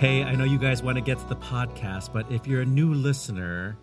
Hey, I know you guys want to get to the podcast, but if you're a new listener,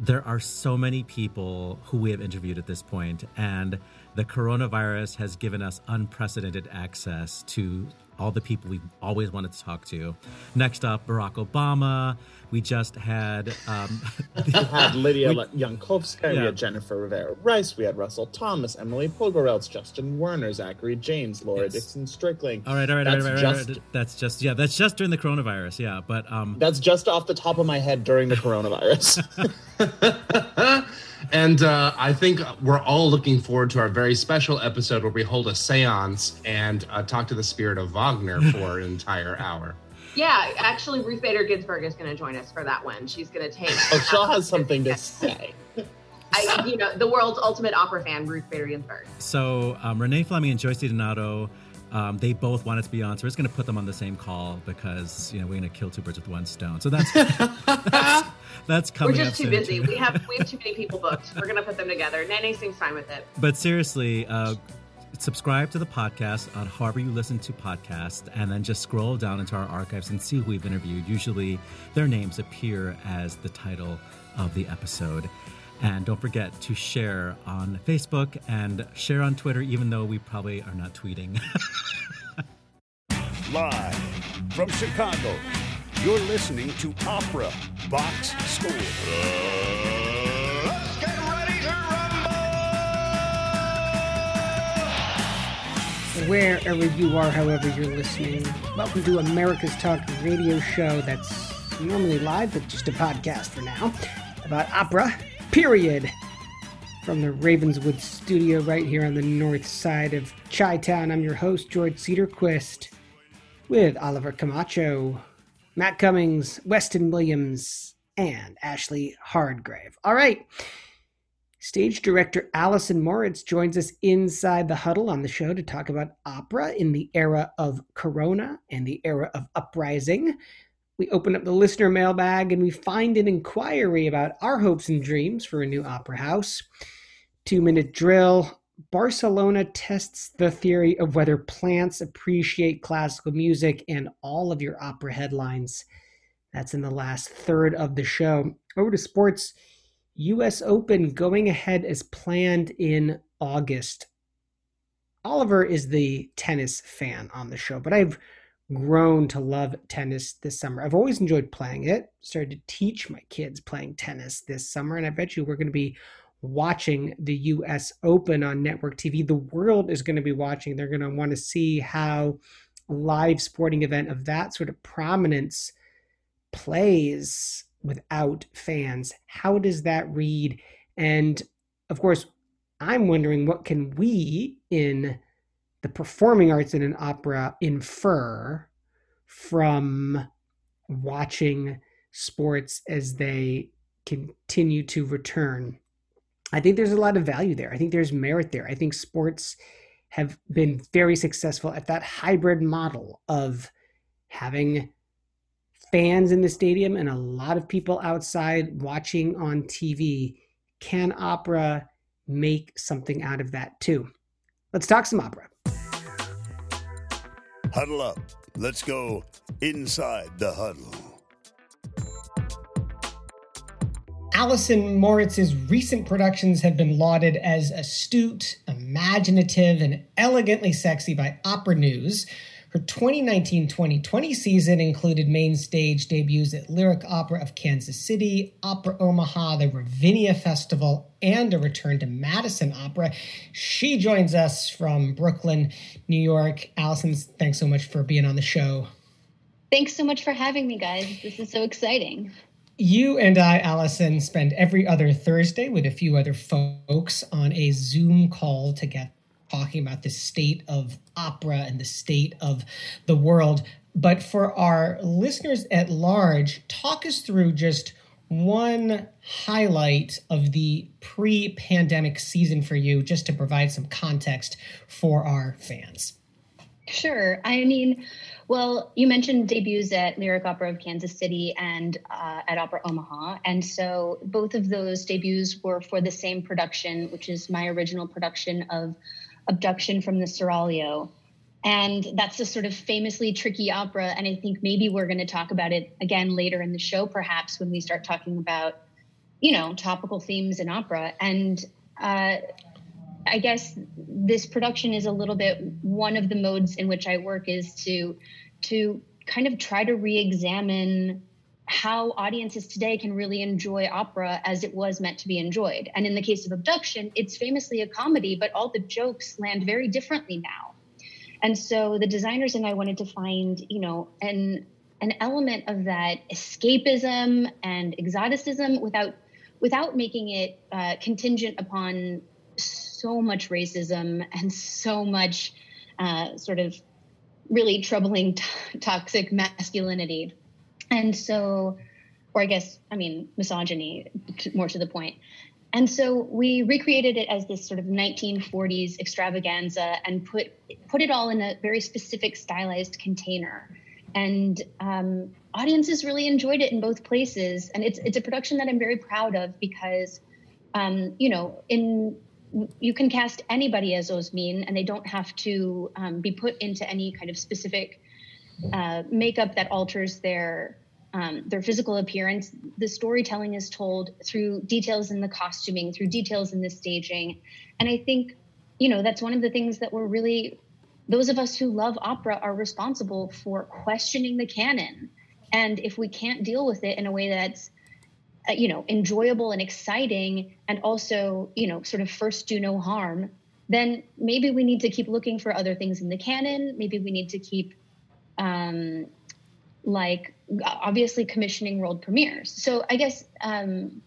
there are so many people who we have interviewed at this point, and the coronavirus has given us unprecedented access to all the people we've always wanted to talk to. Next up, Barack Obama. We just had um, we had Lydia Jankowska, yeah. we had Jennifer Rivera Rice, we had Russell Thomas, Emily Pogorelc, Justin Werner, Zachary James, Laura yes. Dixon Strickling. All right, all right, that's all right, all right, just, all right. That's just yeah, that's just during the coronavirus, yeah. But um, that's just off the top of my head during the coronavirus. And uh, I think we're all looking forward to our very special episode where we hold a seance and uh, talk to the spirit of Wagner for an entire hour. Yeah, actually, Ruth Bader Ginsburg is going to join us for that one. She's going to take. Oh, Shaw has something to say. I, you know, the world's ultimate opera fan, Ruth Bader Ginsburg. So um, Renee Fleming and Joyce DiDonato um, they both wanted to be on, so we're just going to put them on the same call because you know we're going to kill two birds with one stone. So that's that's, that's coming. We're just too busy. we have we have too many people booked. We're going to put them together. Nene seems fine with it. But seriously, uh, subscribe to the podcast on however you listen to podcasts, and then just scroll down into our archives and see who we've interviewed. Usually, their names appear as the title of the episode. And don't forget to share on Facebook and share on Twitter, even though we probably are not tweeting. Live from Chicago, you're listening to Opera Box Score. Uh, let's get ready to rumble! Wherever you are, however you're listening, welcome to America's Talk radio show that's normally live, but just a podcast for now, about opera period. From the Ravenswood studio right here on the north side of Chi Town, I'm your host, George Cederquist, with Oliver Camacho, Matt Cummings, Weston Williams, and Ashley Hardgrave. All right. Stage director Allison Moritz joins us inside the huddle on the show to talk about opera in the era of Corona and the era of uprising. We open up the listener mailbag and we find an inquiry about our hopes and dreams for a new opera house. Two minute drill. Barcelona tests the theory of whether plants appreciate classical music and all of your opera headlines. That's in the last third of the show. Over to sports. US Open going ahead as planned in August. Oliver is the tennis fan on the show, but I've grown to love tennis this summer. I've always enjoyed playing it. Started to teach my kids playing tennis this summer, and I bet you we're going to be watching the US Open on network TV. The world is going to be watching. They're going to want to see how a live sporting event of that sort of prominence plays without fans. How does that read? And of course, I'm wondering what can we in the performing arts in an opera infer from watching sports as they continue to return. I think there's a lot of value there. I think there's merit there. I think sports have been very successful at that hybrid model of having fans in the stadium and a lot of people outside watching on TV. Can opera make something out of that too? Let's talk some opera. Huddle up. Let's go inside the huddle. Allison Moritz's recent productions have been lauded as astute, imaginative, and elegantly sexy by Opera News. Her 2019 2020 season included main stage debuts at Lyric Opera of Kansas City, Opera Omaha, the Ravinia Festival, and a return to Madison Opera. She joins us from Brooklyn, New York. Allison, thanks so much for being on the show. Thanks so much for having me, guys. This is so exciting. You and I, Allison, spend every other Thursday with a few other folks on a Zoom call to get talking about the state of opera and the state of the world. But for our listeners at large, talk us through just one highlight of the pre pandemic season for you, just to provide some context for our fans. Sure. I mean, well, you mentioned debuts at Lyric Opera of Kansas City and uh, at Opera Omaha. And so both of those debuts were for the same production, which is my original production of Abduction from the Seraglio. and that's a sort of famously tricky opera. And I think maybe we're going to talk about it again later in the show, perhaps when we start talking about, you know, topical themes in opera. And uh, I guess this production is a little bit one of the modes in which I work is to to kind of try to re-examine how audiences today can really enjoy opera as it was meant to be enjoyed. And in the case of Abduction, it's famously a comedy, but all the jokes land very differently now. And so the designers and I wanted to find, you know, an an element of that escapism and exoticism without without making it uh, contingent upon so much racism and so much uh, sort of really troubling t- toxic masculinity. And so or i guess i mean misogyny t- more to the point. and so we recreated it as this sort of 1940s extravaganza and put put it all in a very specific stylized container. And um, audiences really enjoyed it in both places. And it's it's a production that i'm very proud of because um, you know in you can cast anybody as Osmin, and they don't have to um, be put into any kind of specific uh, makeup that alters their um, their physical appearance. The storytelling is told through details in the costuming, through details in the staging, and I think you know that's one of the things that we're really those of us who love opera are responsible for questioning the canon. And if we can't deal with it in a way that's uh, you know enjoyable and exciting and also you know sort of first do no harm then maybe we need to keep looking for other things in the canon maybe we need to keep um like obviously commissioning world premieres so i guess um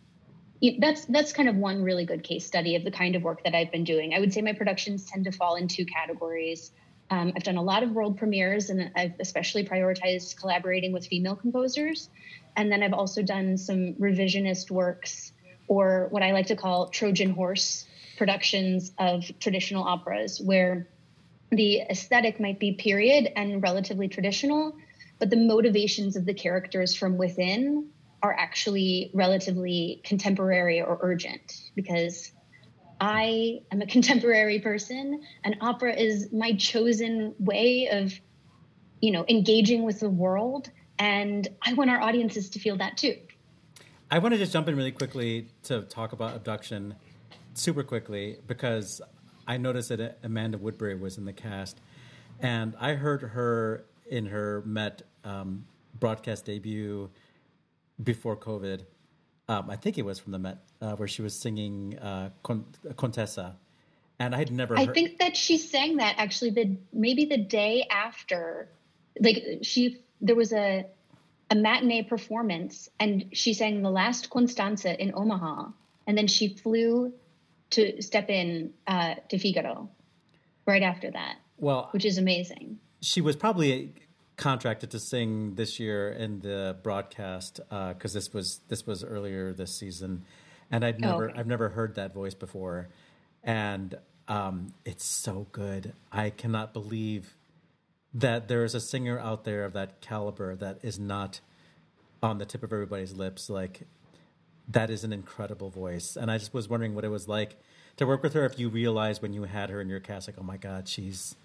that's that's kind of one really good case study of the kind of work that I've been doing. I would say my productions tend to fall in two categories. Um, I've done a lot of world premieres, and I've especially prioritized collaborating with female composers. And then I've also done some revisionist works or what I like to call Trojan horse productions of traditional operas, where the aesthetic might be period and relatively traditional, but the motivations of the characters from within are actually relatively contemporary or urgent because I am a contemporary person and opera is my chosen way of you know engaging with the world and I want our audiences to feel that too. I want to just jump in really quickly to talk about abduction super quickly because I noticed that Amanda Woodbury was in the cast, and I heard her in her Met um, broadcast debut before COVID. Um, I think it was from the Met uh, where she was singing uh, Contessa, and I had never. I think that she sang that actually the maybe the day after, like she there was a a matinee performance and she sang the last Constanza in Omaha and then she flew to step in uh, to Figaro right after that. Well, which is amazing. She was probably contracted to sing this year in the broadcast because uh, this was this was earlier this season, and I'd never oh, okay. I've never heard that voice before, and um, it's so good. I cannot believe that there is a singer out there of that caliber that is not on the tip of everybody's lips. Like that is an incredible voice, and I just was wondering what it was like to work with her. If you realized when you had her in your cast, like, oh my god, she's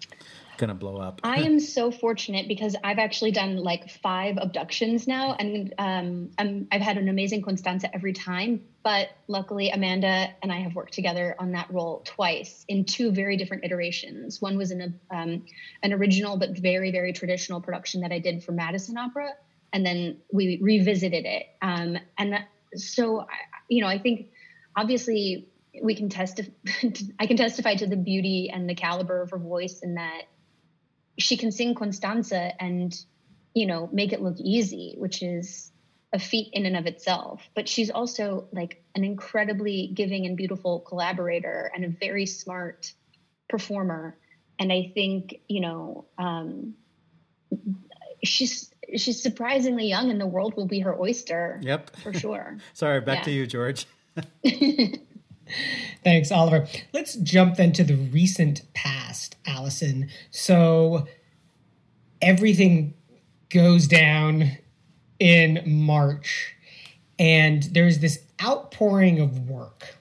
gonna blow up. I am so fortunate because I've actually done like five abductions now, and um, i have had an amazing Constanza every time. But luckily, Amanda and I have worked together on that role twice in two very different iterations. One was in a, um, an original but very very traditional production that I did for Madison Opera, and then we revisited it. Um, and so, you know, I think obviously we can testify. I can testify to the beauty and the caliber of her voice, and that she can sing Constanza and you know make it look easy, which is a feat in and of itself. But she's also like an incredibly giving and beautiful collaborator and a very smart performer. And I think you know um, she's she's surprisingly young, and the world will be her oyster. Yep, for sure. Sorry, back yeah. to you, George. Thanks, Oliver. Let's jump then to the recent past, Allison. So everything goes down in March, and there's this outpouring of work,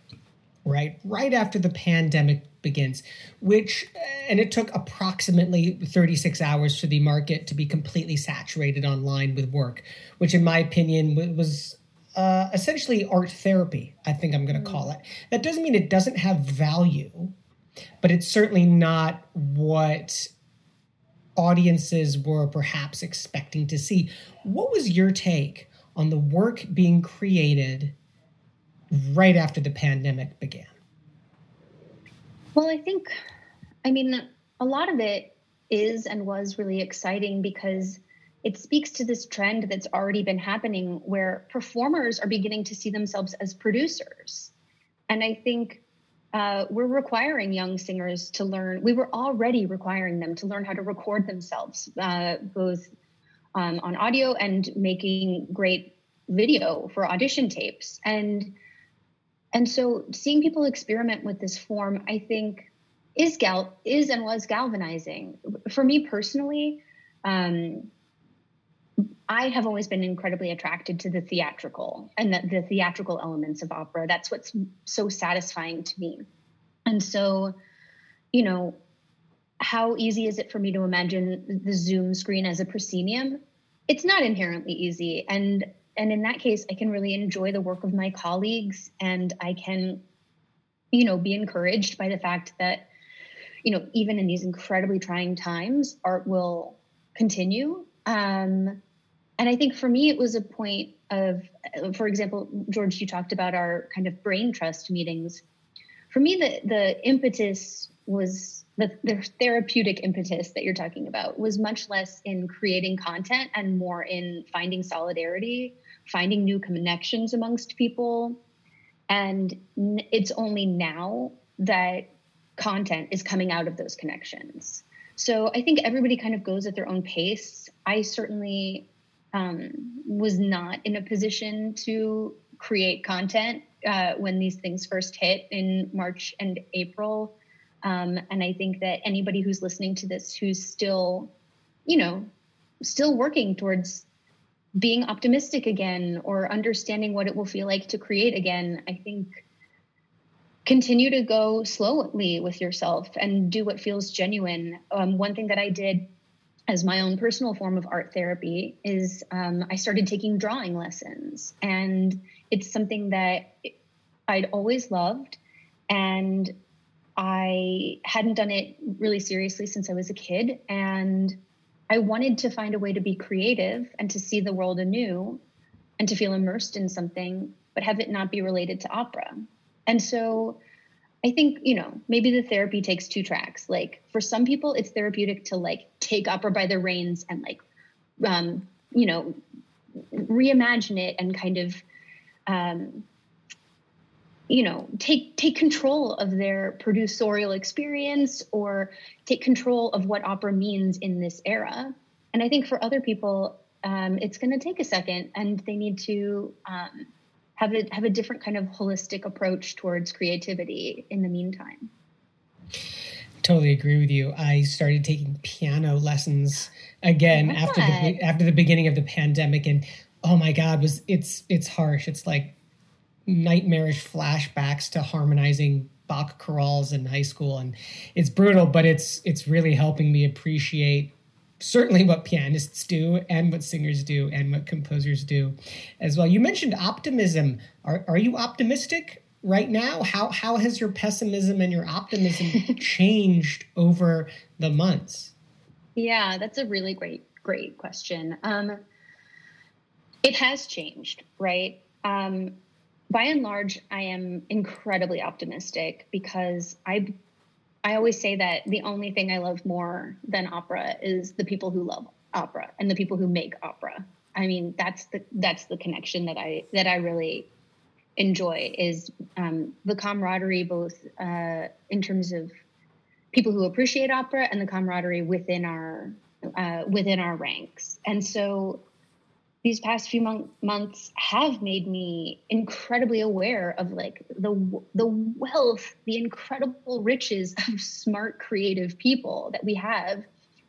right? Right after the pandemic begins, which, uh, and it took approximately 36 hours for the market to be completely saturated online with work, which, in my opinion, was uh, essentially art therapy, I think I'm going to call it. That doesn't mean it doesn't have value, but it's certainly not what audiences were perhaps expecting to see. What was your take on the work being created right after the pandemic began? Well, I think, I mean, a lot of it is and was really exciting because it speaks to this trend that's already been happening where performers are beginning to see themselves as producers. And I think uh, we're requiring young singers to learn, we were already requiring them to learn how to record themselves, uh, both um, on audio and making great video for audition tapes. And and so seeing people experiment with this form, I think is gal is and was galvanizing. For me personally, um, I have always been incredibly attracted to the theatrical and the, the theatrical elements of opera. That's what's so satisfying to me. And so, you know, how easy is it for me to imagine the Zoom screen as a proscenium? It's not inherently easy. And and in that case, I can really enjoy the work of my colleagues and I can, you know, be encouraged by the fact that, you know, even in these incredibly trying times, art will continue. Um, and I think for me, it was a point of, for example, George, you talked about our kind of brain trust meetings. For me, the the impetus was the, the therapeutic impetus that you're talking about was much less in creating content and more in finding solidarity, finding new connections amongst people. And it's only now that content is coming out of those connections. So I think everybody kind of goes at their own pace. I certainly um, was not in a position to create content uh, when these things first hit in March and April. Um, and I think that anybody who's listening to this who's still, you know, still working towards being optimistic again or understanding what it will feel like to create again, I think continue to go slowly with yourself and do what feels genuine. Um, one thing that I did as my own personal form of art therapy is um, I started taking drawing lessons. And it's something that I'd always loved. And I hadn't done it really seriously since I was a kid. And I wanted to find a way to be creative and to see the world anew and to feel immersed in something, but have it not be related to opera. And so I think, you know, maybe the therapy takes two tracks. Like for some people, it's therapeutic to like take opera by the reins and like, um, you know, reimagine it and kind of um, you know take take control of their producerial experience or take control of what opera means in this era and i think for other people um, it's going to take a second and they need to um, have a have a different kind of holistic approach towards creativity in the meantime. Totally agree with you. I started taking piano lessons again after the after the beginning of the pandemic and oh my god was it's it's harsh. It's like nightmarish flashbacks to harmonizing Bach chorales in high school, and it's brutal, but it's it's really helping me appreciate certainly what pianists do and what singers do and what composers do as well. You mentioned optimism. Are are you optimistic right now? How how has your pessimism and your optimism changed over the months? Yeah, that's a really great great question. Um, it has changed, right? Um, by and large, I am incredibly optimistic because I I always say that the only thing I love more than opera is the people who love opera and the people who make opera. I mean, that's the that's the connection that I that I really enjoy is um, the camaraderie, both uh, in terms of people who appreciate opera and the camaraderie within our uh, within our ranks. And so these past few mon- months have made me incredibly aware of like the the wealth, the incredible riches of smart, creative people that we have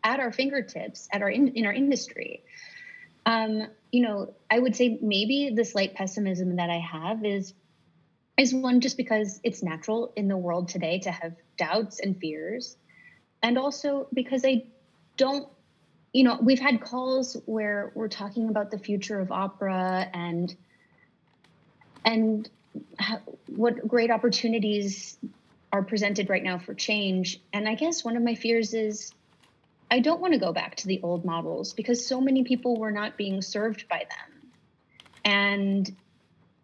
at our fingertips at our in, in our industry. Um, you know, I would say maybe the slight pessimism that I have is is one just because it's natural in the world today to have doubts and fears. And also because I don't, you know, we've had calls where we're talking about the future of opera and and what great opportunities are presented right now for change. And I guess one of my fears is I don't want to go back to the old models because so many people were not being served by them. And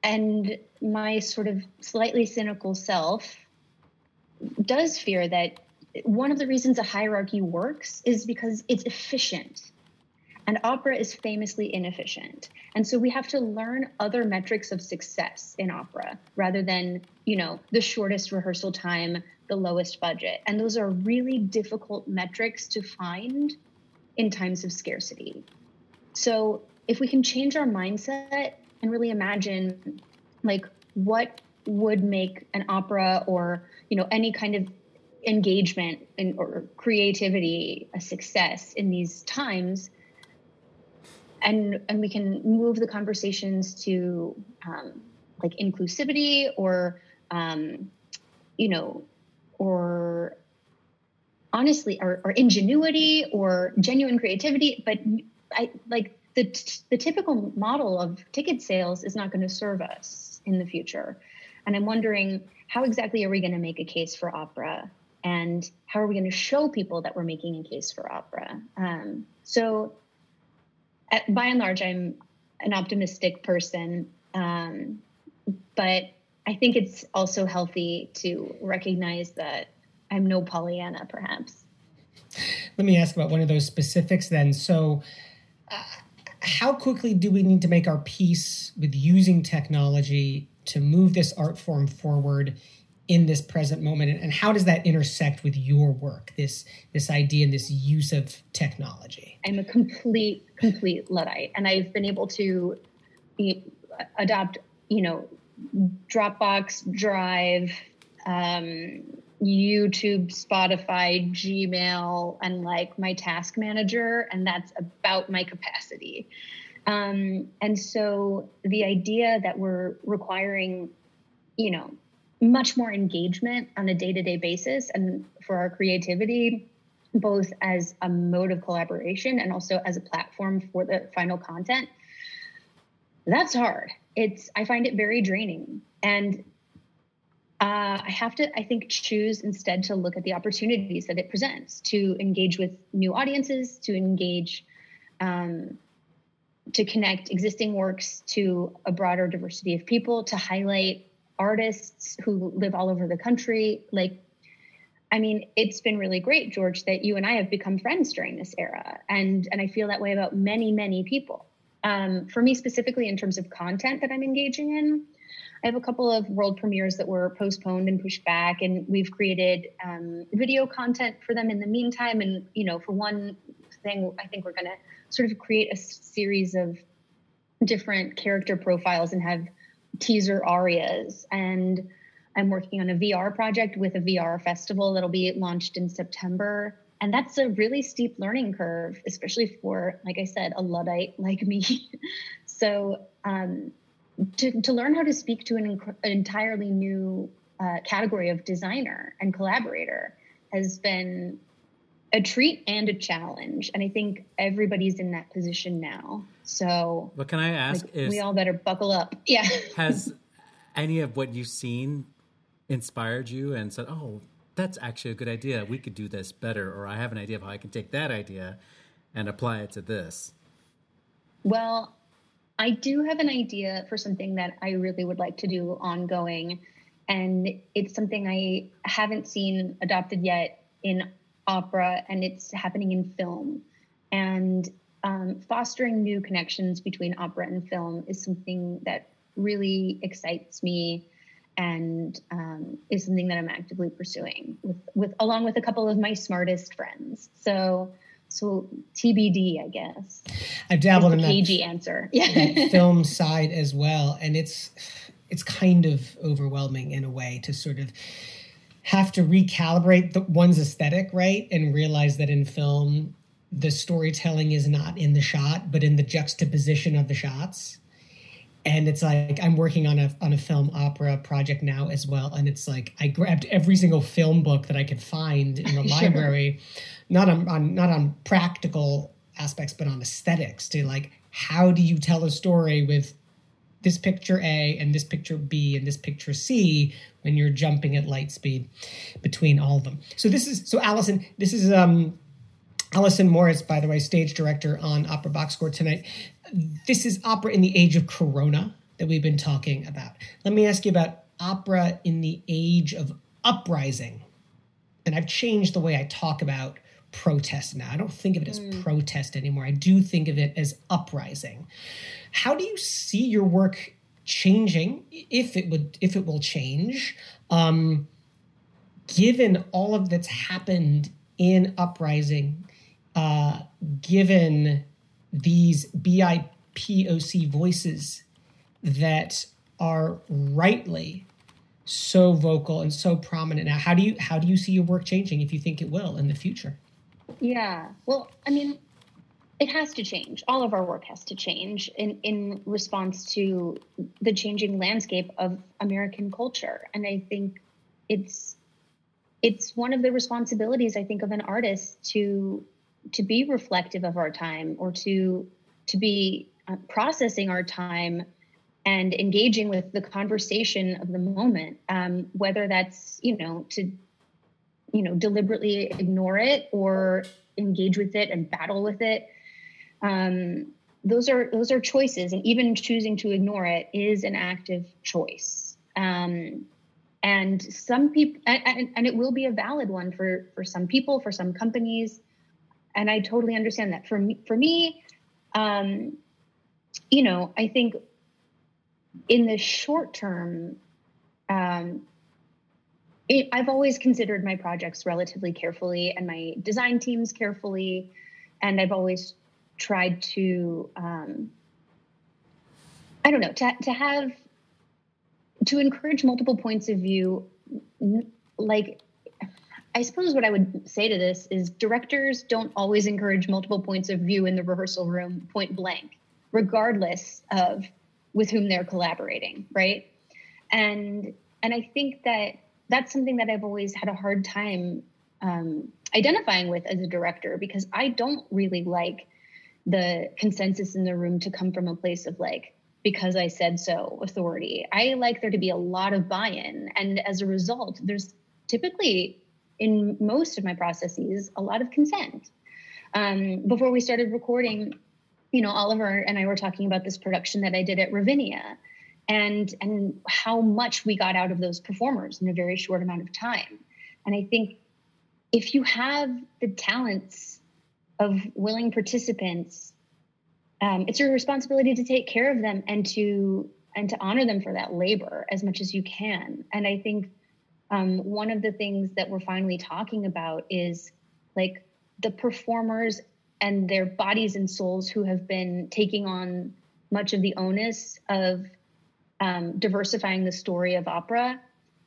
and my sort of slightly cynical self does fear that one of the reasons a hierarchy works is because it's efficient. And opera is famously inefficient. And so we have to learn other metrics of success in opera rather than, you know, the shortest rehearsal time, the lowest budget. And those are really difficult metrics to find in times of scarcity. So if we can change our mindset and really imagine like what would make an opera or you know any kind of engagement in, or creativity a success in these times and and we can move the conversations to um, like inclusivity or um, you know or honestly or, or ingenuity or genuine creativity but i like the, the typical model of ticket sales is not going to serve us in the future. And I'm wondering how exactly are we going to make a case for opera? And how are we going to show people that we're making a case for opera? Um, so, at, by and large, I'm an optimistic person. Um, but I think it's also healthy to recognize that I'm no Pollyanna, perhaps. Let me ask about one of those specifics then. So, uh, how quickly do we need to make our peace with using technology to move this art form forward in this present moment and how does that intersect with your work this this idea and this use of technology i'm a complete complete luddite and i've been able to be, adopt you know dropbox drive um, YouTube, Spotify, Gmail, and like my task manager, and that's about my capacity. Um, and so the idea that we're requiring, you know, much more engagement on a day to day basis and for our creativity, both as a mode of collaboration and also as a platform for the final content, that's hard. It's, I find it very draining. And uh, I have to, I think, choose instead to look at the opportunities that it presents to engage with new audiences, to engage, um, to connect existing works to a broader diversity of people, to highlight artists who live all over the country. Like, I mean, it's been really great, George, that you and I have become friends during this era, and and I feel that way about many, many people. Um, for me specifically, in terms of content that I'm engaging in, I have a couple of world premieres that were postponed and pushed back, and we've created um, video content for them in the meantime. And you know, for one thing, I think we're going to sort of create a series of different character profiles and have teaser arias. And I'm working on a VR project with a VR festival that'll be launched in September. And that's a really steep learning curve, especially for, like I said, a Luddite like me. so um, to, to learn how to speak to an, an entirely new uh, category of designer and collaborator has been a treat and a challenge. And I think everybody's in that position now. So, what can I ask? Like, is, we all better buckle up. Yeah. has any of what you've seen inspired you and said, "Oh, that's actually a good idea. We could do this better," or "I have an idea of how I can take that idea and apply it to this"? Well, I do have an idea for something that I really would like to do ongoing. And it's something I haven't seen adopted yet in opera, and it's happening in film. And um, fostering new connections between opera and film is something that really excites me and um, is something that I'm actively pursuing with, with along with a couple of my smartest friends. So so TBD, I guess. I've dabbled in the cagey answer. Yeah. film side as well, and it's it's kind of overwhelming in a way to sort of have to recalibrate the, one's aesthetic, right, and realize that in film the storytelling is not in the shot, but in the juxtaposition of the shots. and it's like I'm working on a on a film opera project now as well, and it's like I grabbed every single film book that I could find in the sure. library, not on, on not on practical aspects, but on aesthetics to like how do you tell a story with this picture A and this picture B and this picture C when you're jumping at light speed between all of them. So this is so Allison, this is um Allison Morris, by the way, stage director on Opera Box Score tonight. This is opera in the age of Corona that we've been talking about. Let me ask you about opera in the age of uprising. And I've changed the way I talk about protest now. I don't think of it as mm. protest anymore. I do think of it as uprising. How do you see your work changing, if it would, if it will change, um, given all of that's happened in uprising uh, given these BIPOC voices that are rightly so vocal and so prominent now how do you how do you see your work changing if you think it will in the future yeah. Well i mean it has to change. All of our work has to change in in response to the changing landscape of american culture. And i think it's it's one of the responsibilities i think of an artist to to be reflective of our time or to to be uh, processing our time and engaging with the conversation of the moment um, whether that's you know to you know deliberately ignore it or engage with it and battle with it. Um, those are those are choices and even choosing to ignore it is an active choice. Um, and some people and, and, it will be a valid one for for some people for some companies. And I totally understand that. For me, for me, um, you know, I think in the short term, um, it, I've always considered my projects relatively carefully and my design teams carefully, and I've always tried to, um, I don't know, to to have to encourage multiple points of view, like I suppose what I would say to this is directors don't always encourage multiple points of view in the rehearsal room point blank, regardless of with whom they're collaborating, right? And and I think that that's something that I've always had a hard time um, identifying with as a director because I don't really like the consensus in the room to come from a place of like because I said so authority. I like there to be a lot of buy-in, and as a result, there's typically in most of my processes a lot of consent. Um, before we started recording, you know, Oliver and I were talking about this production that I did at Ravinia and and how much we got out of those performers in a very short amount of time. And I think if you have the talents of willing participants, um, it's your responsibility to take care of them and to and to honor them for that labor as much as you can. And I think um, one of the things that we're finally talking about is like the performers and their bodies and souls who have been taking on much of the onus of um, diversifying the story of opera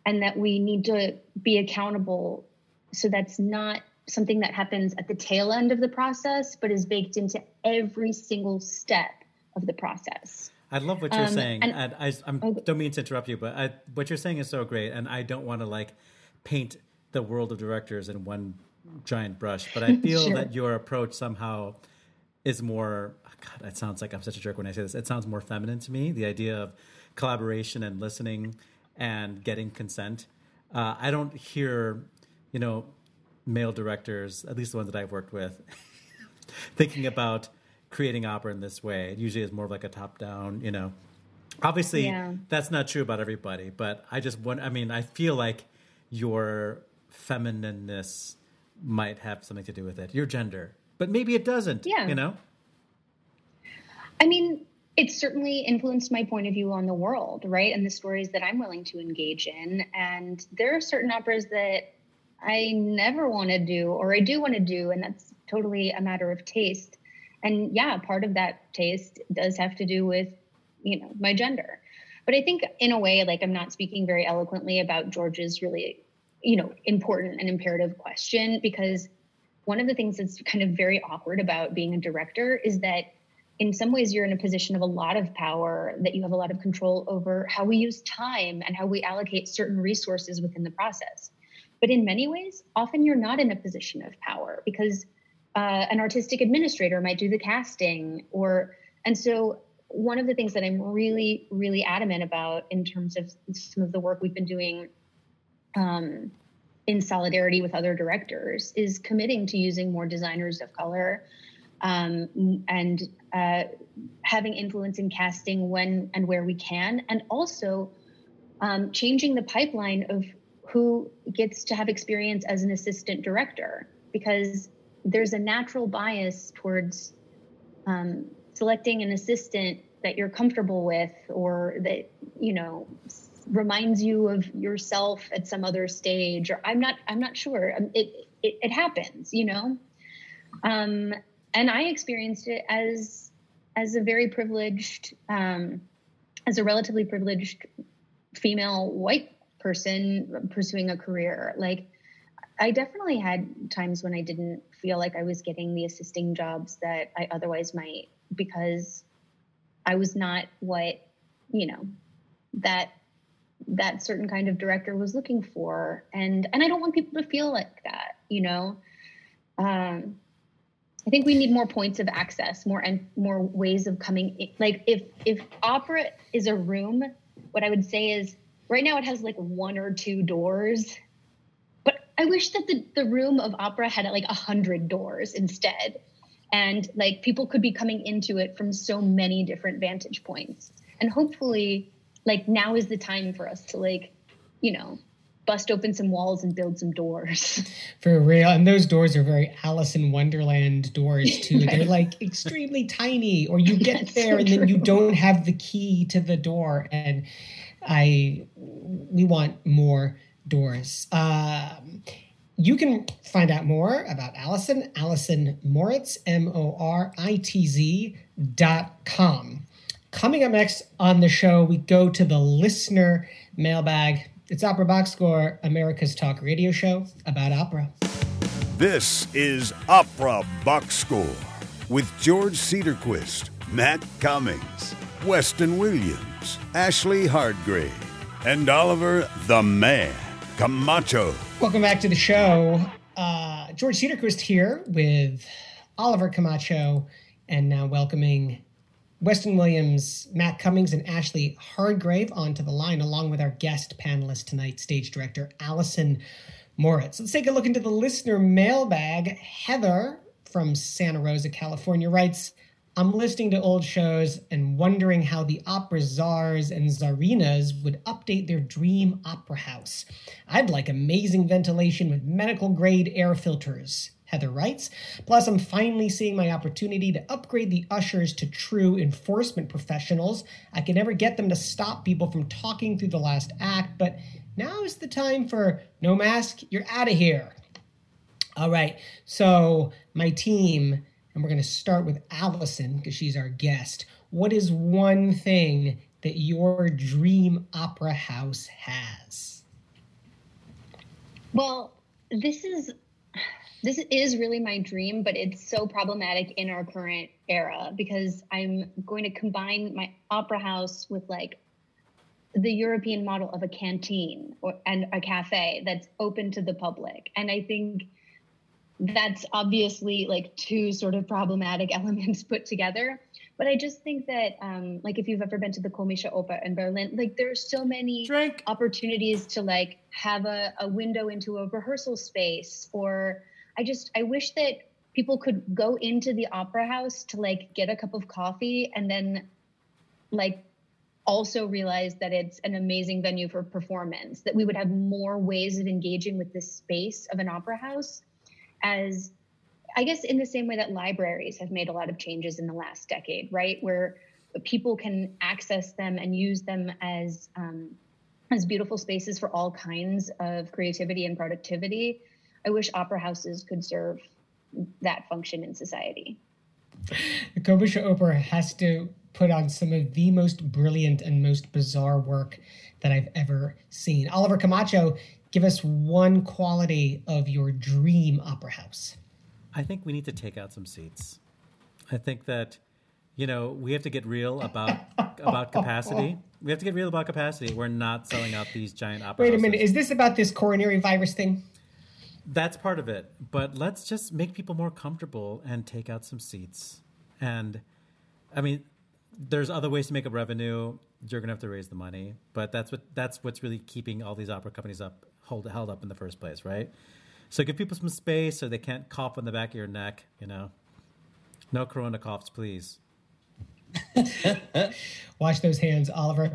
and that we need to be accountable so that's not something that happens at the tail end of the process but is baked into every single step of the process I love what you're um, saying. And, and I, I don't mean to interrupt you, but I, what you're saying is so great, and I don't want to like paint the world of directors in one giant brush, but I feel sure. that your approach somehow is more. God, that sounds like I'm such a jerk when I say this. It sounds more feminine to me. The idea of collaboration and listening and getting consent. Uh, I don't hear, you know, male directors, at least the ones that I've worked with, thinking about creating opera in this way. It usually is more of like a top down, you know. Obviously, yeah. that's not true about everybody, but I just want, I mean, I feel like your feminineness might have something to do with it, your gender, but maybe it doesn't, yeah. you know? I mean, it's certainly influenced my point of view on the world, right? And the stories that I'm willing to engage in. And there are certain operas that I never want to do, or I do want to do, and that's totally a matter of taste and yeah part of that taste does have to do with you know my gender but i think in a way like i'm not speaking very eloquently about george's really you know important and imperative question because one of the things that's kind of very awkward about being a director is that in some ways you're in a position of a lot of power that you have a lot of control over how we use time and how we allocate certain resources within the process. But in many ways often you're not in a position of power because uh, an artistic administrator might do the casting or and so one of the things that i'm really really adamant about in terms of some of the work we've been doing um, in solidarity with other directors is committing to using more designers of color um, and uh, having influence in casting when and where we can, and also um, changing the pipeline of who gets to have experience as an assistant director because there's a natural bias towards um, selecting an assistant that you're comfortable with or that you know reminds you of yourself at some other stage or i'm not i'm not sure. Um, it it, it happens you know? Um, and I experienced it as as a very privileged, um, as a relatively privileged female white person pursuing a career. Like, I definitely had times when I didn't feel like I was getting the assisting jobs that I otherwise might because I was not what you know that that certain kind of director was looking for and and I don't want people to feel like that you know um I think we need more points of access, more and more ways of coming. In. Like if if opera is a room, what I would say is right now it has like one or two doors, but I wish that the the room of opera had like a hundred doors instead, and like people could be coming into it from so many different vantage points, and hopefully, like now is the time for us to like, you know, bust open some walls and build some doors. For real. And those doors are very Alice in Wonderland doors too. right. They're like extremely tiny or you get That's there so and true. then you don't have the key to the door and I we want more doors. Um, you can find out more about Allison, Allison Moritz, M O R I T Z dot com. Coming up next on the show, we go to the listener mailbag. It's Opera Box Score, America's talk radio show about opera. This is Opera Box Score with George Cederquist, Matt Cummings, Weston Williams, Ashley Hardgrave, and Oliver the Man Camacho. Welcome back to the show. Uh, George Cederquist here with Oliver Camacho, and now welcoming Weston Williams, Matt Cummings, and Ashley Hardgrave onto the line, along with our guest panelist tonight, stage director Allison Moritz. Let's take a look into the listener mailbag. Heather from Santa Rosa, California writes, I'm listening to old shows and wondering how the opera czars and czarinas would update their dream opera house. I'd like amazing ventilation with medical grade air filters. Heather writes. Plus, I'm finally seeing my opportunity to upgrade the ushers to true enforcement professionals. I can never get them to stop people from talking through the last act, but now is the time for no mask, you're out of here. All right, so my team, and we're going to start with Allison because she's our guest. What is one thing that your dream opera house has? Well, this is this is really my dream, but it's so problematic in our current era because I'm going to combine my opera house with like the European model of a canteen or, and a cafe that's open to the public. And I think that's obviously like two sort of problematic elements put together. But I just think that, um, like, if you've ever been to the Komische Oper in Berlin, like, there's so many Drink. opportunities to like have a, a window into a rehearsal space or I just I wish that people could go into the opera house to like get a cup of coffee and then like also realize that it's an amazing venue for performance that we would have more ways of engaging with this space of an opera house as i guess in the same way that libraries have made a lot of changes in the last decade right? Where people can access them and use them as um, as beautiful spaces for all kinds of creativity and productivity I wish opera houses could serve that function in society. The Komische Opera has to put on some of the most brilliant and most bizarre work that I've ever seen. Oliver Camacho, give us one quality of your dream opera house. I think we need to take out some seats. I think that you know, we have to get real about about capacity. We have to get real about capacity. We're not selling out these giant opera. Wait a houses. minute. Is this about this coronary virus thing? That's part of it. But let's just make people more comfortable and take out some seats. And I mean, there's other ways to make up revenue. You're gonna have to raise the money, but that's what that's what's really keeping all these opera companies up hold held up in the first place, right? So give people some space so they can't cough on the back of your neck. You know, no corona coughs, please. Wash those hands, Oliver.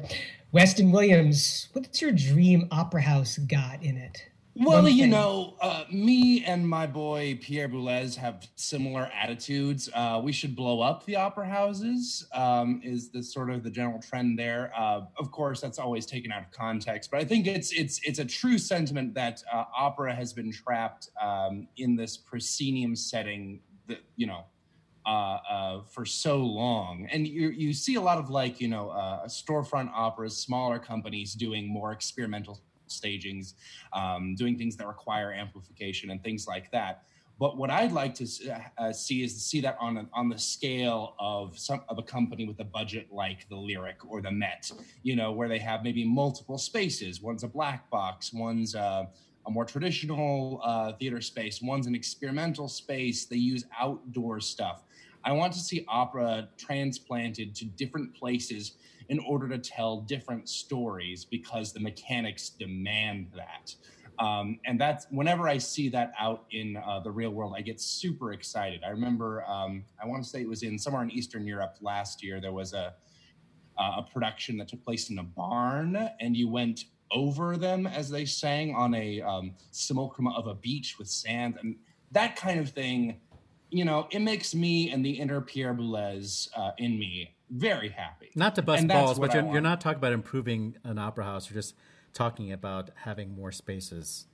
Weston Williams, what's your dream opera house got in it? Well, you know, uh, me and my boy Pierre Boulez have similar attitudes. Uh, we should blow up the opera houses. Um, is the sort of the general trend there? Uh, of course, that's always taken out of context, but I think it's it's it's a true sentiment that uh, opera has been trapped um, in this proscenium setting. That you know. Uh, uh, for so long, and you you see a lot of like you know uh, storefront operas, smaller companies doing more experimental stagings, um, doing things that require amplification and things like that. But what I'd like to uh, see is to see that on on the scale of some of a company with a budget like the Lyric or the Met, you know, where they have maybe multiple spaces. One's a black box, one's a, a more traditional uh, theater space, one's an experimental space. They use outdoor stuff. I want to see opera transplanted to different places in order to tell different stories because the mechanics demand that. Um, and that's whenever I see that out in uh, the real world, I get super excited. I remember, um, I want to say it was in somewhere in Eastern Europe last year. There was a uh, a production that took place in a barn, and you went over them as they sang on a um, simulacrum of a beach with sand, and that kind of thing. You know, it makes me and the inner Pierre Boulez uh, in me very happy. Not to bust And balls, but you're, you're not talking about improving an opera house. You're just talking about having more spaces.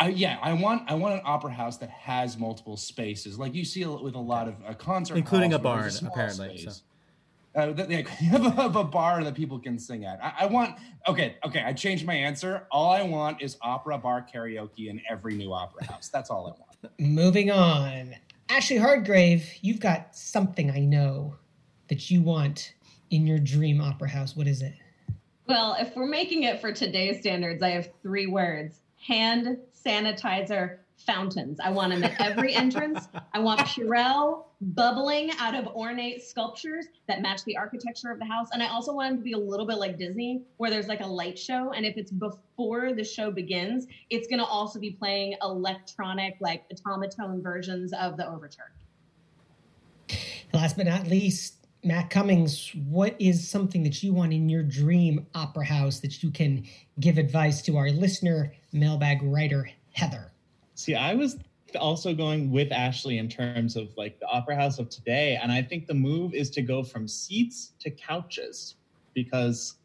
I, yeah, I want I want an opera house that has multiple spaces, like you see with a lot of uh, concert, Including halls a where barn, there's small apparently, space. so. Uh, that they have a, have a bar that people can sing at. I, I want okay, okay. I changed my answer. All I want is opera bar karaoke in every new opera house. That's all I want. Moving on. Ashley Hardgrave, you've got something I know that you want in your dream opera house. What is it? Well, if we're making it for today's standards, I have three words hand sanitizer fountains. I want them at every entrance. I want Purell bubbling out of ornate sculptures that match the architecture of the house. And I also want them to be a little bit like Disney, where there's like a light show. And if it's before the show begins, it's going to also be playing electronic, like automaton versions of the overture. Last but not least, Matt Cummings, what is something that you want in your dream opera house that you can give advice to our listener, mailbag writer Heather? See, I was also going with Ashley in terms of like the opera house of today. And I think the move is to go from seats to couches because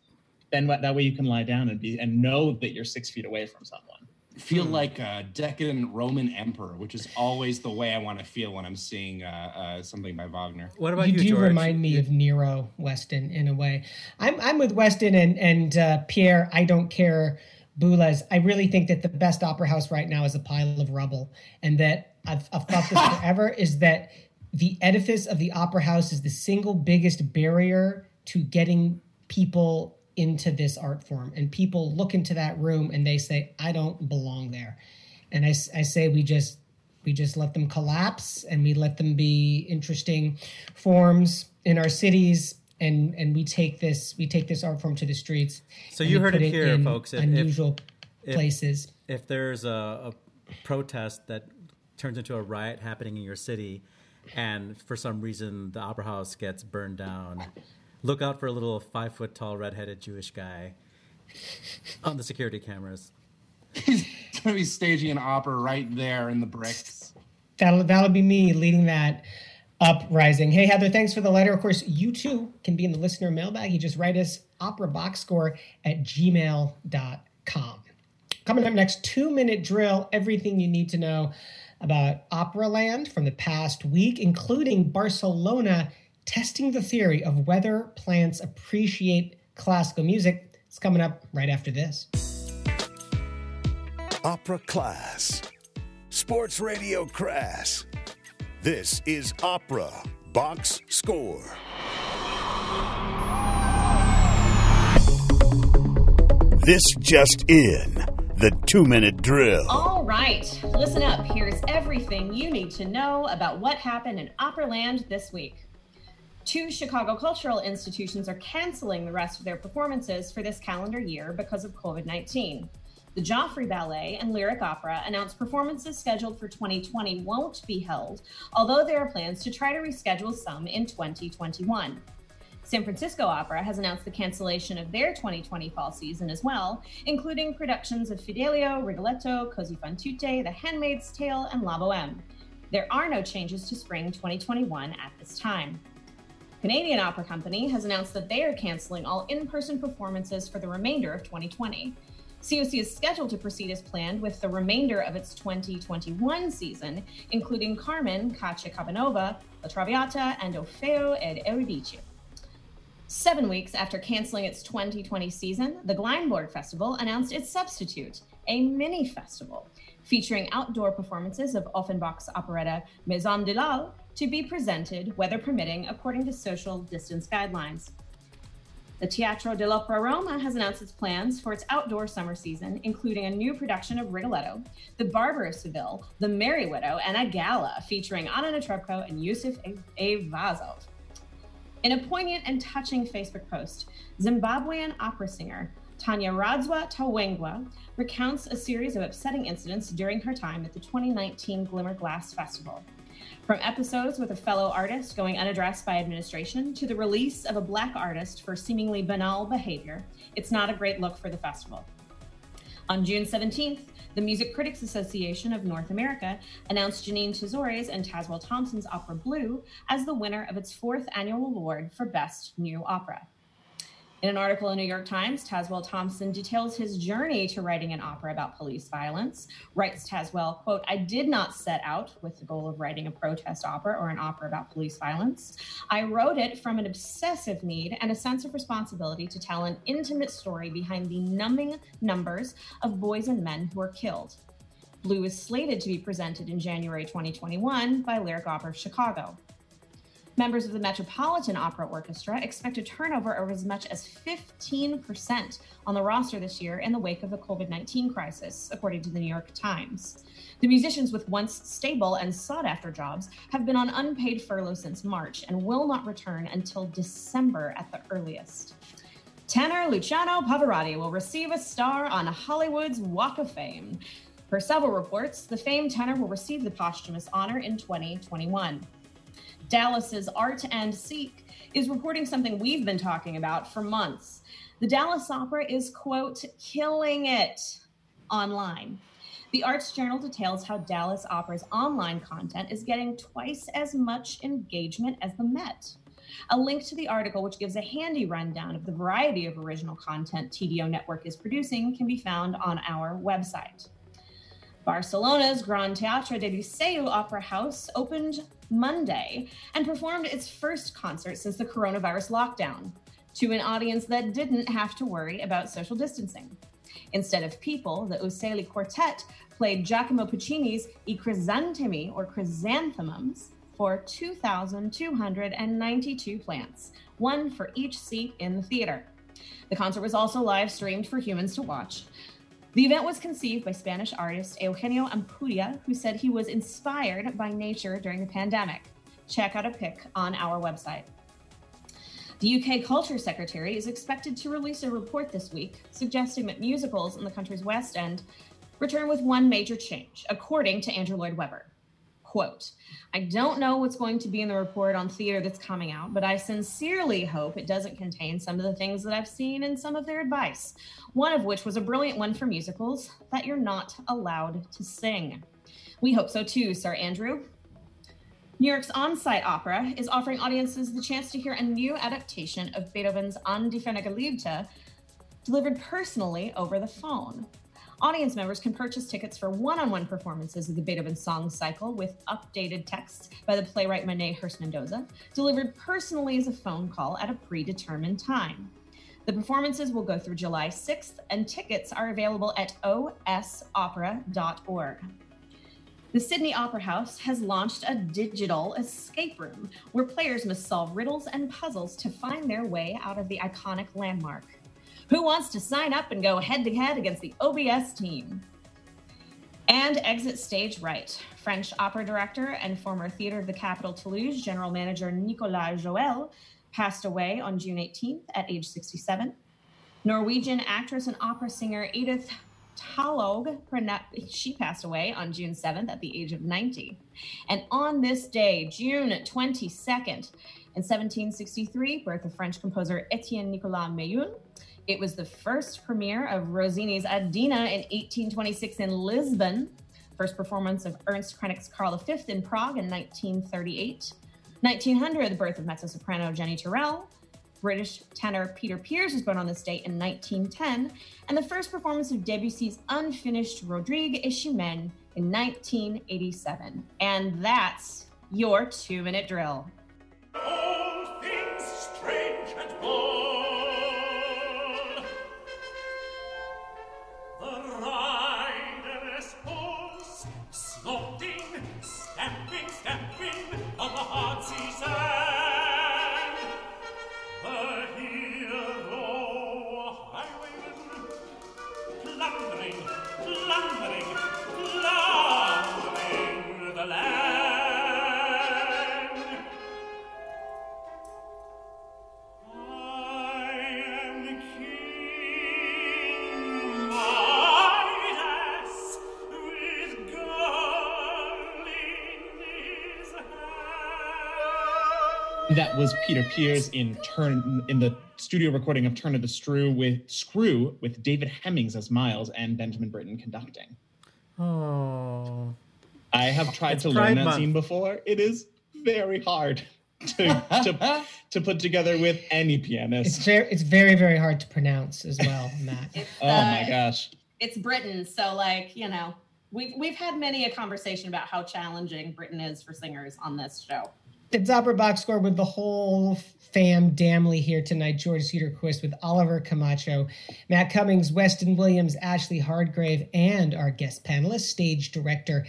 then that way you can lie down and be and know that you're six feet away from someone. Feel like a decadent Roman emperor, which is always the way I want to feel when I'm seeing uh, uh, something by Wagner. What about you, you, do George? remind me of Nero Weston in a way. I'm I'm with Weston and and uh, Pierre. I don't care. Boulez. I really think that the best opera house right now is a pile of rubble, and that I've, I've thought this forever is that the edifice of the opera house is the single biggest barrier to getting people into this art form, and people look into that room and they say, "I don't belong there," and I, I say we just we just let them collapse and we let them be interesting forms in our cities and and we take this we take this art form to the streets So you heard put it here, folks. If- if- unusual if- places. if there's a, a protest that turns into a riot happening in your city, and for some reason the opera house gets burned down, look out for a little five foot tall redheaded Jewish guy on the security cameras. He's going to be staging an opera right there in the bricks. that'll that'll be me leading that uprising hey heather thanks for the letter of course you too can be in the listener mailbag you just write us opera box score at gmail.com coming up next two minute drill everything you need to know about opera land from the past week including barcelona testing the theory of whether plants appreciate classical music it's coming up right after this Opera Class. Sports Radio Crass. This is Opera Box Score. This just in the two minute drill. All right, listen up. Here's everything you need to know about what happened in Operaland this week. Two Chicago cultural institutions are canceling the rest of their performances for this calendar year because of COVID 19. The Joffrey Ballet and Lyric Opera announced performances scheduled for 2020 won't be held, although there are plans to try to reschedule some in 2021. San Francisco Opera has announced the cancellation of their 2020 fall season as well, including productions of Fidelio, Rigoletto, Così fan tutte, The Handmaid's Tale, and La Boheme. There are no changes to spring 2021 at this time. Canadian Opera Company has announced that they are canceling all in person performances for the remainder of 2020. COC is scheduled to proceed as planned with the remainder of its 2021 season, including Carmen, Cacciacabanova, La Traviata, and Orfeo ed Euridice. Seven weeks after canceling its 2020 season, the Glyndebourne Festival announced its substitute, a mini festival featuring outdoor performances of Offenbach's operetta Mesdames de la Halle to be presented, weather permitting, according to social distance guidelines. The Teatro dell'Opera Roma has announced its plans for its outdoor summer season, including a new production of Rigoletto, The Barber of Seville, The Merry Widow, and a gala featuring Anna Netrebko and Yusif Eyvazov. In a poignant and touching Facebook post, Zimbabwean opera singer Tanyaradzwa Tawengwa recounts a series of upsetting incidents during her time at the 2019 Glimmerglass Festival. From episodes with a fellow artist going unaddressed by administration to the release of a black artist for seemingly banal behavior, it's not a great look for the festival. On June 17th, the Music Critics Association of North America announced Jeanine Tesori's and Tazewell Thompson's opera Blue as the winner of its fourth annual award for Best New Opera. In an article in the New York Times, Tazewell Thompson details his journey to writing an opera about police violence. Writes Tazewell, quote, I did not set out with the goal of writing a protest opera or an opera about police violence. I wrote it from an obsessive need and a sense of responsibility to tell an intimate story behind the numbing numbers of boys and men who are killed. Blue is slated to be presented in January 2021 by Lyric Opera of Chicago. Members of the Metropolitan Opera Orchestra expect a turnover of as much as 15% on the roster this year in the wake of the COVID 19 crisis, according to the New York Times. The musicians with once stable and sought after jobs have been on unpaid furlough since March and will not return until December at the earliest. Tenor Luciano Pavarotti will receive a star on Hollywood's Walk of Fame. Per several reports, the famed tenor will receive the posthumous honor in 2021. Dallas's Art and Seek is reporting something we've been talking about for months. The Dallas Opera is, quote, killing it online. The Arts Journal details how Dallas Opera's online content is getting twice as much engagement as the Met. A link to the article, which gives a handy rundown of the variety of original content TDO Network is producing, can be found on our website. Barcelona's Gran Teatre del Liceu Opera House opened Monday and performed its first concert since the coronavirus lockdown to an audience that didn't have to worry about social distancing. Instead of people, the UceLi Quartet played Giacomo Puccini's I Crisantemi or Chrysanthemums for 2,292 plants, one for each seat in the theater. The concert was also live streamed for humans to watch. The event was conceived by Spanish artist Eugenio Ampudia, who said he was inspired by nature during the pandemic. Check out a pic on our website. The UK Culture Secretary is expected to release a report this week suggesting that musicals in the country's West End return with one major change, according to Andrew Lloyd Webber. Quote, I don't know what's going to be in the report on theater that's coming out, but I sincerely hope it doesn't contain some of the things that I've seen in some of their advice, one of which was a brilliant one for musicals that you're not allowed to sing. We hope so too, Sir Andrew. New York's on-site opera is offering audiences the chance to hear a new adaptation of Beethoven's An die Geliebte delivered personally over the phone. Audience members can purchase tickets for one on one performances of the Beethoven song cycle with updated texts by the playwright Monet Hurst Mendoza, delivered personally as a phone call at a predetermined time. The performances will go through July 6th, and tickets are available at osopera.org. The Sydney Opera House has launched a digital escape room where players must solve riddles and puzzles to find their way out of the iconic landmark. Who wants to sign up and go head to head against the OBS team? And exit stage right. French opera director and former Theatre of the Capital Toulouse general manager Nicolas Joel passed away on June 18th at age 67. Norwegian actress and opera singer Edith Thallaug, she passed away on June 7th at the age of 90. And on this day, June 22nd, in 1763, birth of French composer Etienne Nicolas Méhul. It was the first premiere of Rossini's Adina in 1826 in Lisbon, first performance of Ernst Krenek's Karl V in Prague in 1938. 1900, the birth of mezzo-soprano Jennie Tourel. British tenor Peter Pears was born on this date in 1910, and the first performance of Debussy's unfinished Rodrigue et Chimène in 1987. And that's your two minute drill. Peter Pears in turn in the studio recording of Turn of the Screw with Screw with David Hemmings as Miles and Benjamin Britten conducting. Oh. I have tried it's to learn that month. scene before. It is very hard to, to, to put together with any pianist. It's very it's very very hard to pronounce as well, Matt. oh uh, my gosh. It's Britten, so like, you know, we've we've had many a conversation about how challenging Britten is for singers on this show. It's Opera Box Score with the whole fam Damley here tonight. George Cederquist with Oliver Camacho, Matt Cummings, Weston Williams, Ashley Hardgrave, and our guest panelist, stage director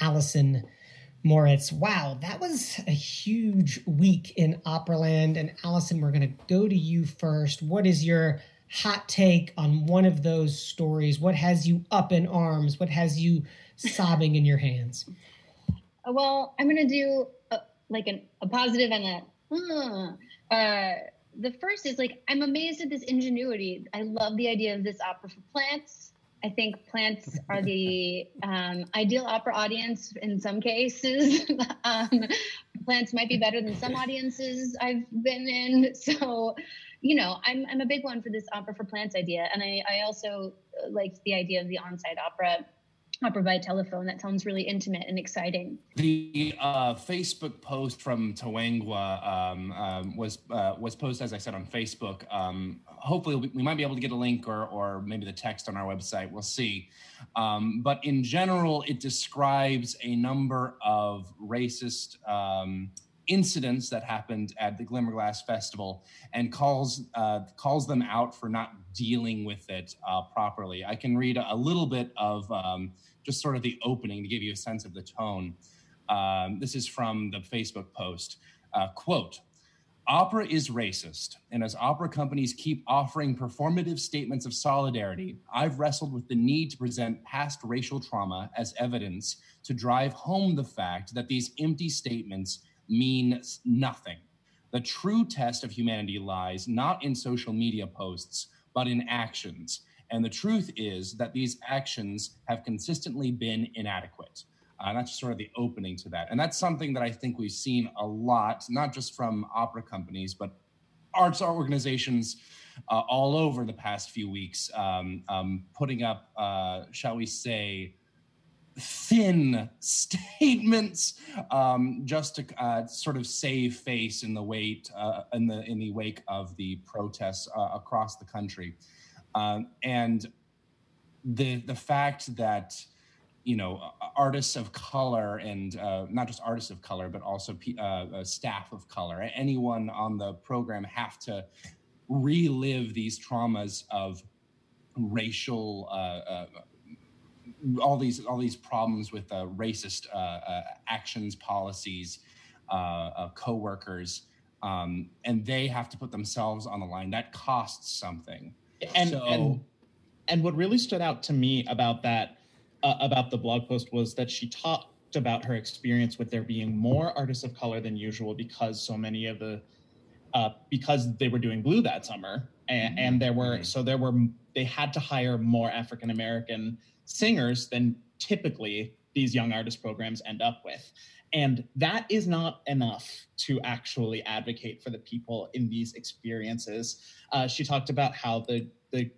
Allison Moritz. Wow, that was a huge week in Operaland. And Allison, we're going to go to you first. What is your hot take on one of those stories? What has you up in arms? What has you sobbing in your hands? Well, I'm going to do like an, a positive and a uh, uh, the first is like i'm amazed at this ingenuity. I love the idea of this opera for plants. I think plants are the um, ideal opera audience in some cases. Um, plants might be better than some audiences i've been in. So you know i'm, I'm a big one for this opera for plants idea. And i, I also like the idea of the on-site opera opera by telephone. That sounds really intimate and exciting. The uh, Facebook post from Tawengwa um, um, was uh, was posted, as I said, on Facebook. Um, hopefully, we might be able to get a link or or maybe the text on our website. We'll see. Um, but in general, it describes a number of racist um, incidents that happened at the Glimmerglass Festival and calls uh, calls them out for not dealing with it uh, properly. I can read a, little bit of um, just sort of the opening to give you a sense of the tone. Um, this is from the Facebook post. Uh, quote, Opera is racist, and as opera companies keep offering performative statements of solidarity, I've wrestled with the need to present past racial trauma as evidence to drive home the fact that these empty statements mean nothing. The true test of humanity lies not in social media posts, but in actions. And the truth is that these actions have consistently been inadequate. Uh, that's sort of the opening to that. And that's something that I think we've seen a lot, not just from opera companies, but arts organizations uh, all over the past few weeks, um, um, putting up, uh, shall we say, thin statements um, just to uh, sort of save face in the uh, in the in the wake of the protests uh, across the country. Um, and the the fact that you know artists of color and uh, not just artists of color but also uh, staff of color anyone on the program have to relive these traumas of racial uh, uh all these all these problems with uh, racist uh, uh, actions, policies, uh, uh, coworkers, um, and they have to put themselves on the line. That costs something. And So- and and what really stood out to me about that uh, about the blog post was that she talked about her experience with there being more artists of color than usual because so many of the uh, because they were doing blue that summer and, and there were Mhm. so there were they had to hire more African American singers than typically these young artist programs end up with. And that is not enough to actually advocate for the people in these experiences. Uh, she talked about how the the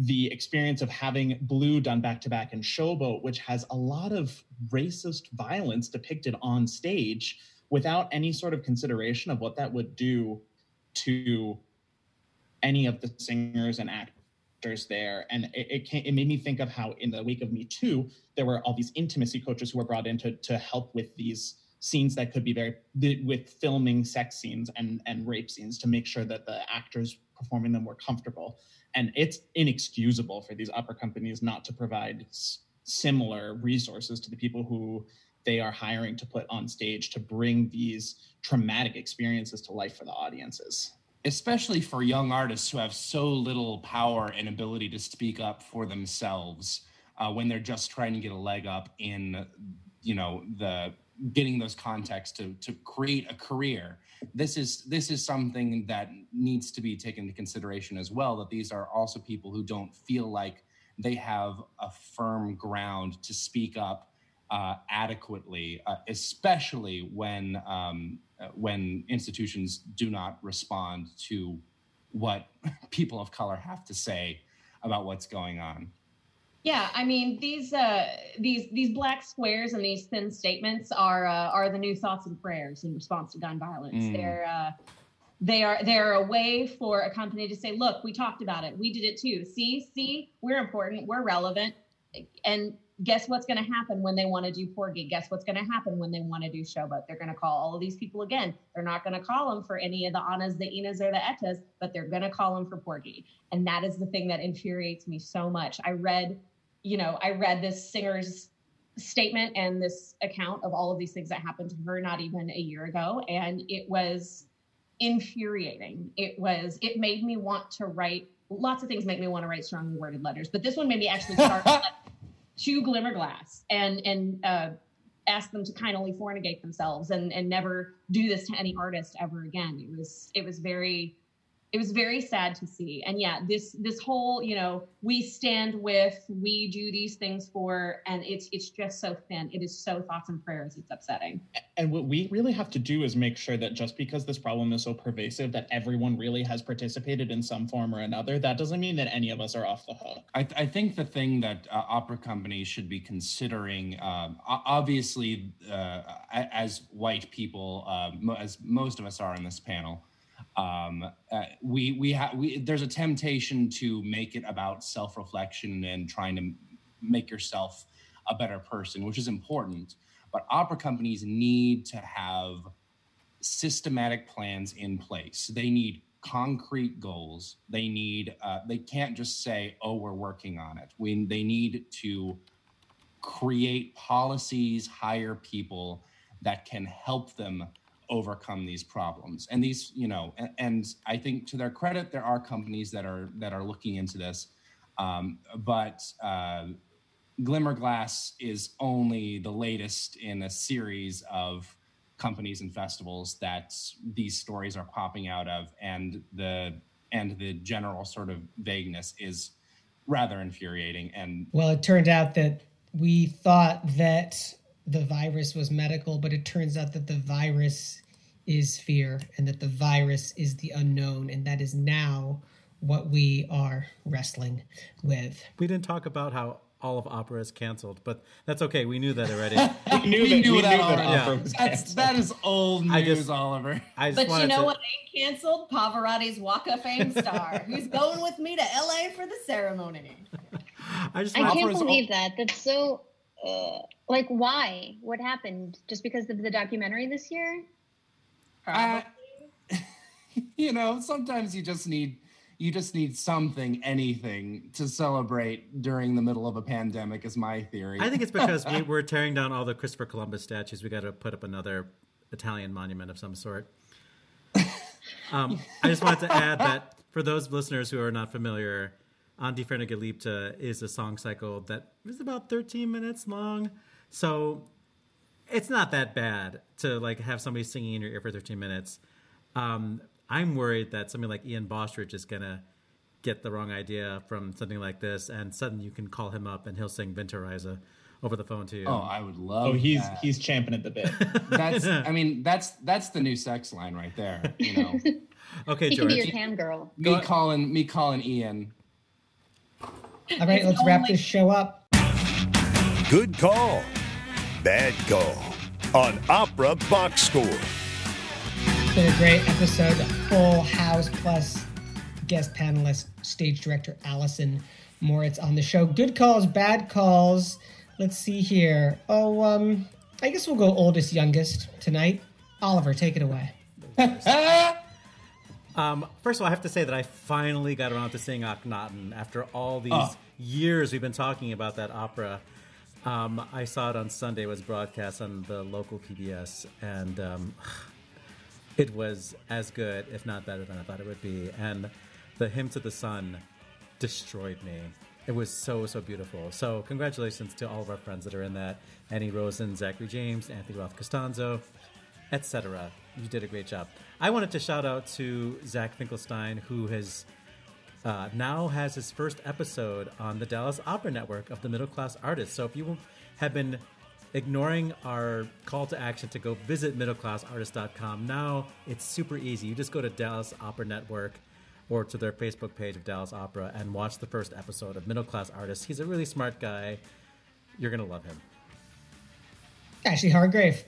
the experience of having Blue done back to back in Showboat, which has a lot of racist violence depicted on stage, without any sort of consideration of what that would do to any of the singers and actors there. And it it, came, it made me think of how in the wake of Me Too, there were all these intimacy coaches who were brought in to, to help with these scenes that could be very with filming sex scenes and and rape scenes to make sure that the actors performing them were comfortable and it's inexcusable for these upper companies not to provide s- similar resources to the people who they are hiring to put on stage to bring these traumatic experiences to life for the audiences especially for young artists who have so little power and ability to speak up for themselves uh, when they're just trying to get a leg up in you know the getting those contexts to to create a career. This is this is something that needs to be taken into consideration as well that these are also people who don't feel like they have a firm ground to speak up uh, adequately, uh, especially when um, uh, when institutions do not respond to what people of color have to say about what's going on. Yeah, I mean these uh, these these black squares and these thin statements are uh, are the new thoughts and prayers in response to gun violence. Mm. They're uh, they are they're a way for a company to say, look, we talked about it, we did it too. See, see, we're important, we're relevant, and guess what's going to happen when they want to do Porgy? Guess what's going to happen when they want to do Showboat? They're going to call all of these people again. They're not going to call them for any of the Annas, the Inas, or the Etas, but they're going to call them for Porgy. And that is the thing that infuriates me so much. I read, you know, I read this singer's statement and this account of all of these things that happened to her not even a year ago, and it was infuriating. It was. It made me want to write. Lots of things make me want to write strongly worded letters, but this one made me actually start to Glimmerglass and and uh, ask them to kindly fornicate themselves and and never do this to any artist ever again. It was it was very it was very sad to see. And yeah, this this whole you know we stand with we do these things for and it's it's just so thin. It is so thoughts and prayers. It's upsetting. And what we really have to do is make sure that just because this problem is so pervasive that everyone really has participated in some form or another, that doesn't mean that any of us are off the hook. I, I think the thing that uh, opera companies should be considering, um, obviously, uh, as white people, uh, mo- as most of us are in this panel, um, uh, we we have we there's a temptation to make it about self-reflection and trying to make yourself a better person, which is important. But opera companies need to have systematic plans in place. They need concrete goals. They need. Uh, they can't just say, "Oh, we're working on it." We they need to create policies, hire people that can help them overcome these problems. And these, you know, and, and I think to their credit, there are companies that are that are looking into this. Um, but uh, Glimmerglass is only the latest in a series of companies and festivals that these stories are popping out of, and the and the general sort of vagueness is rather infuriating. And Well, it turned out that we thought that the virus was medical, but it turns out that the virus is fear and that the virus is the unknown. And that is now what we are wrestling with. We didn't talk about how all of opera is canceled, but that's okay. We knew that already. We knew We that, knew we that knew that already. opera was That's, canceled. that is old news, I just- Oliver. I just But you know to, what ain't canceled? Pavarotti's Walk of Fame star, who's going with me to LA for the ceremony. I just I can't Opera's believe that. That's so. Uh, like, why? What happened? Just because of the documentary this year? Uh, you know, sometimes you just need you just need something, anything to celebrate during the middle of a pandemic, is my theory. I think it's because we, we're tearing down all the Christopher Columbus statues. We got to put up another Italian monument of some sort. Um, I just wanted to add that for those listeners who are not familiar, An die is a song cycle that is about 13 minutes long. So it's not that bad to like have somebody singing in your ear for 13 minutes. Um, I'm worried that somebody like Ian Bostridge is gonna get the wrong idea from something like this, and suddenly you can call him up and he'll sing Winterreise over the phone to you. oh, I would love. Oh, he's that. he's champing at the bit. that's. I mean, that's that's the new sex line right there. You know, okay, He can be your cam girl. me calling me calling Ian. All right, let's wrap this show up. Good call. Bad call. On Opera Box Score. It's been a great episode. Full house plus guest panelist, stage director Allison Moritz on the show. Good calls, bad calls. Let's see here. Oh, um, I guess we'll go oldest, youngest tonight. Oliver, take it away. Um, first of all, I have to say that I finally got around to seeing Akhenaten after all these Oh. years we've been talking about that opera. Um, I saw it on Sunday. It was broadcast on the local PBS, and um, it was as good, if not better, than I thought it would be. And the hymn to the sun destroyed me. It was so so beautiful. So congratulations to all of our friends that are in that: Annie Rosen, Zachary James, Anthony Roth Costanzo, etc. You did a great job. I wanted to shout out to Zach Finkelstein, who has uh, now has his first episode on the Dallas Opera Network of the Middle Class Artist. So if you have been ignoring our call to action to go visit middleclassartist.com, now it's super easy. You just go to Dallas Opera Network or to their Facebook page of Dallas Opera and watch the first episode of Middle Class Artist. He's a really smart guy. You're going to love him. Ashley Hardgrave.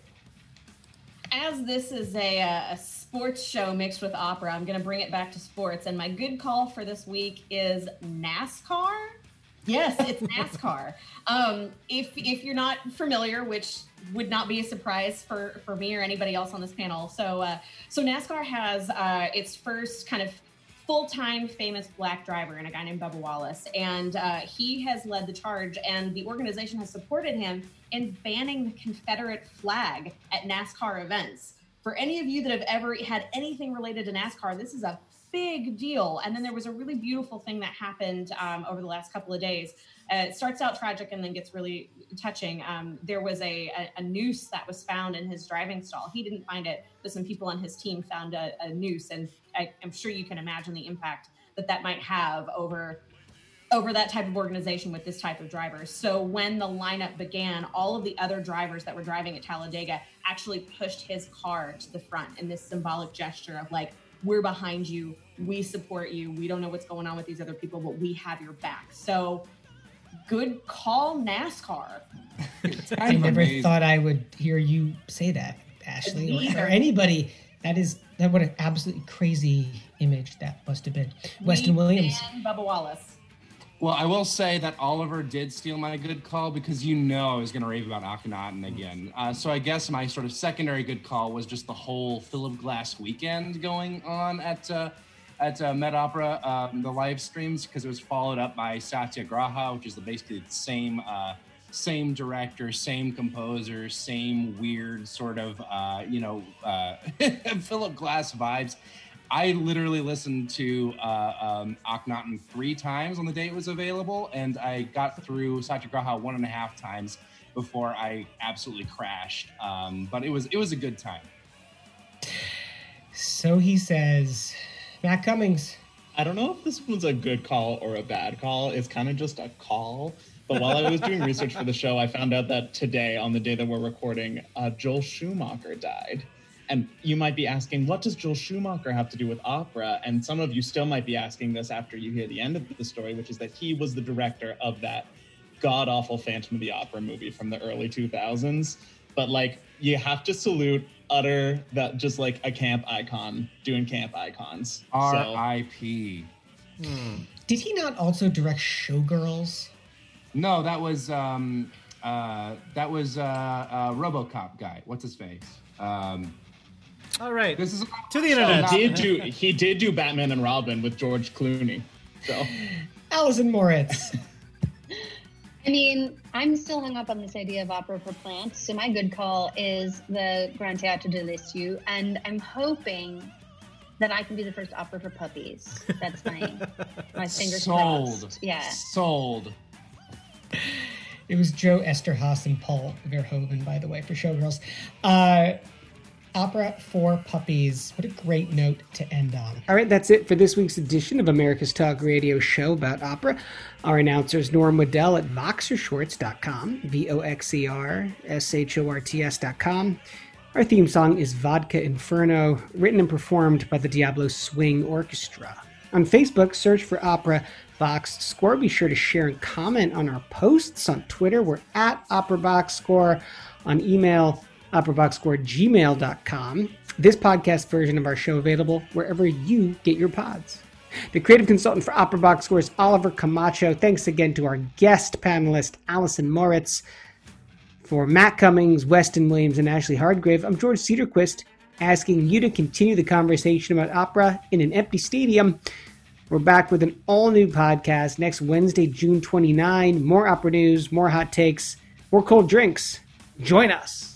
As this is a, uh, a sports show mixed with opera, I'm going to bring it back to sports. And my good call for this week is NASCAR. Yes, it's NASCAR. um, if if you're not familiar, which would not be a surprise for for me or anybody else on this panel, so uh, so NASCAR has uh, its first kind of full-time famous black driver and a guy named Bubba Wallace, and uh, he has led the charge, and the organization has supported him in banning the Confederate flag at NASCAR events. For any of you that have ever had anything related to NASCAR, this is a big deal. And then there was a really beautiful thing that happened um, over the last couple of days. Uh, it starts out tragic and then gets really touching. Um, there was a, a, a noose that was found in his driving stall. He didn't find it, but some people on his team found a, a noose, and I, I'm sure you can imagine the impact that that might have over over that type of organization with this type of driver. So when the lineup began, all of the other drivers that were driving at Talladega actually pushed his car to the front in this symbolic gesture of like, we're behind you, we support you, we don't know what's going on with these other people, but we have your back. So good call, NASCAR. I never amazing. thought I would hear you say that, Ashley, or, or anybody. That is that what an absolutely crazy image that must have been. Weston Williams. ban Bubba Wallace. Well, I will say that Oliver did steal my good call because you know I was going to rave about Akhenaten again. Uh, so I guess my sort of secondary good call was just the whole Philip Glass weekend going on at uh, at uh, Met Opera, um, the live streams, because it was followed up by Satyagraha, which is the, basically the same uh, same director, same composer, same weird sort of uh, you know uh, Philip Glass vibes. I literally listened to uh, um, Akhenaten three times on the day it was available, and I got through Satyagraha one and a half times before I absolutely crashed. Um, but it was it was a good time. So he says, Matt Cummings. I don't know if this one's a good call or a bad call. It's kind of just a call. But while I was doing research for the show, I found out that today, on the day that we're recording, uh, Joel Schumacher died. And you might be asking, what does Joel Schumacher have to do with opera? And some of you still might be asking this after you hear the end of the story, which is that he was the director of that god awful Phantom of the Opera movie from the early 2000s. But like, you have to salute utter that just like a camp icon doing camp icons. So- R.I.P. Did he not also direct Showgirls? No, that was um, uh, that was uh, uh, RoboCop guy. What's his face? Um, All right. This is to the He internet. did do he did do Batman and Robin with George Clooney. So Allison Moritz. I mean, I'm still hung up on this idea of opera for plants. So my good call is the Grand Théâtre de Liceu, and I'm hoping that I can be the first opera for puppies. That's my my fingers sold. crossed. Yeah. Sold. It was Joe Eszterhas and Paul Verhoeven, by the way, for Showgirls. Uh, opera for puppies. What a great note to end on. All right, that's it for this week's edition of America's Talk Radio show about opera. Our announcers, Norm Waddell at voxershorts.com, V O X E R S H O R T S.com. Our theme song is Vodka Inferno, written and performed by the Diablo Swing Orchestra. On Facebook, search for Opera Box Score. Be sure to share and comment on our posts on Twitter. We're at Opera Box Score. On email, operaboxscore@gmail.com. This podcast version of our show available wherever you get your pods. The creative consultant for Opera Box Score is Oliver Camacho. Thanks again to our guest panelist, Allison Moritz. For Matt Cummings, Weston Williams, and Ashley Hardgrave, I'm George Cederquist, asking you to continue the conversation about opera in an empty stadium. We're back with an all new podcast next Wednesday, June 29. More opera news, more hot takes, more cold drinks. Join us.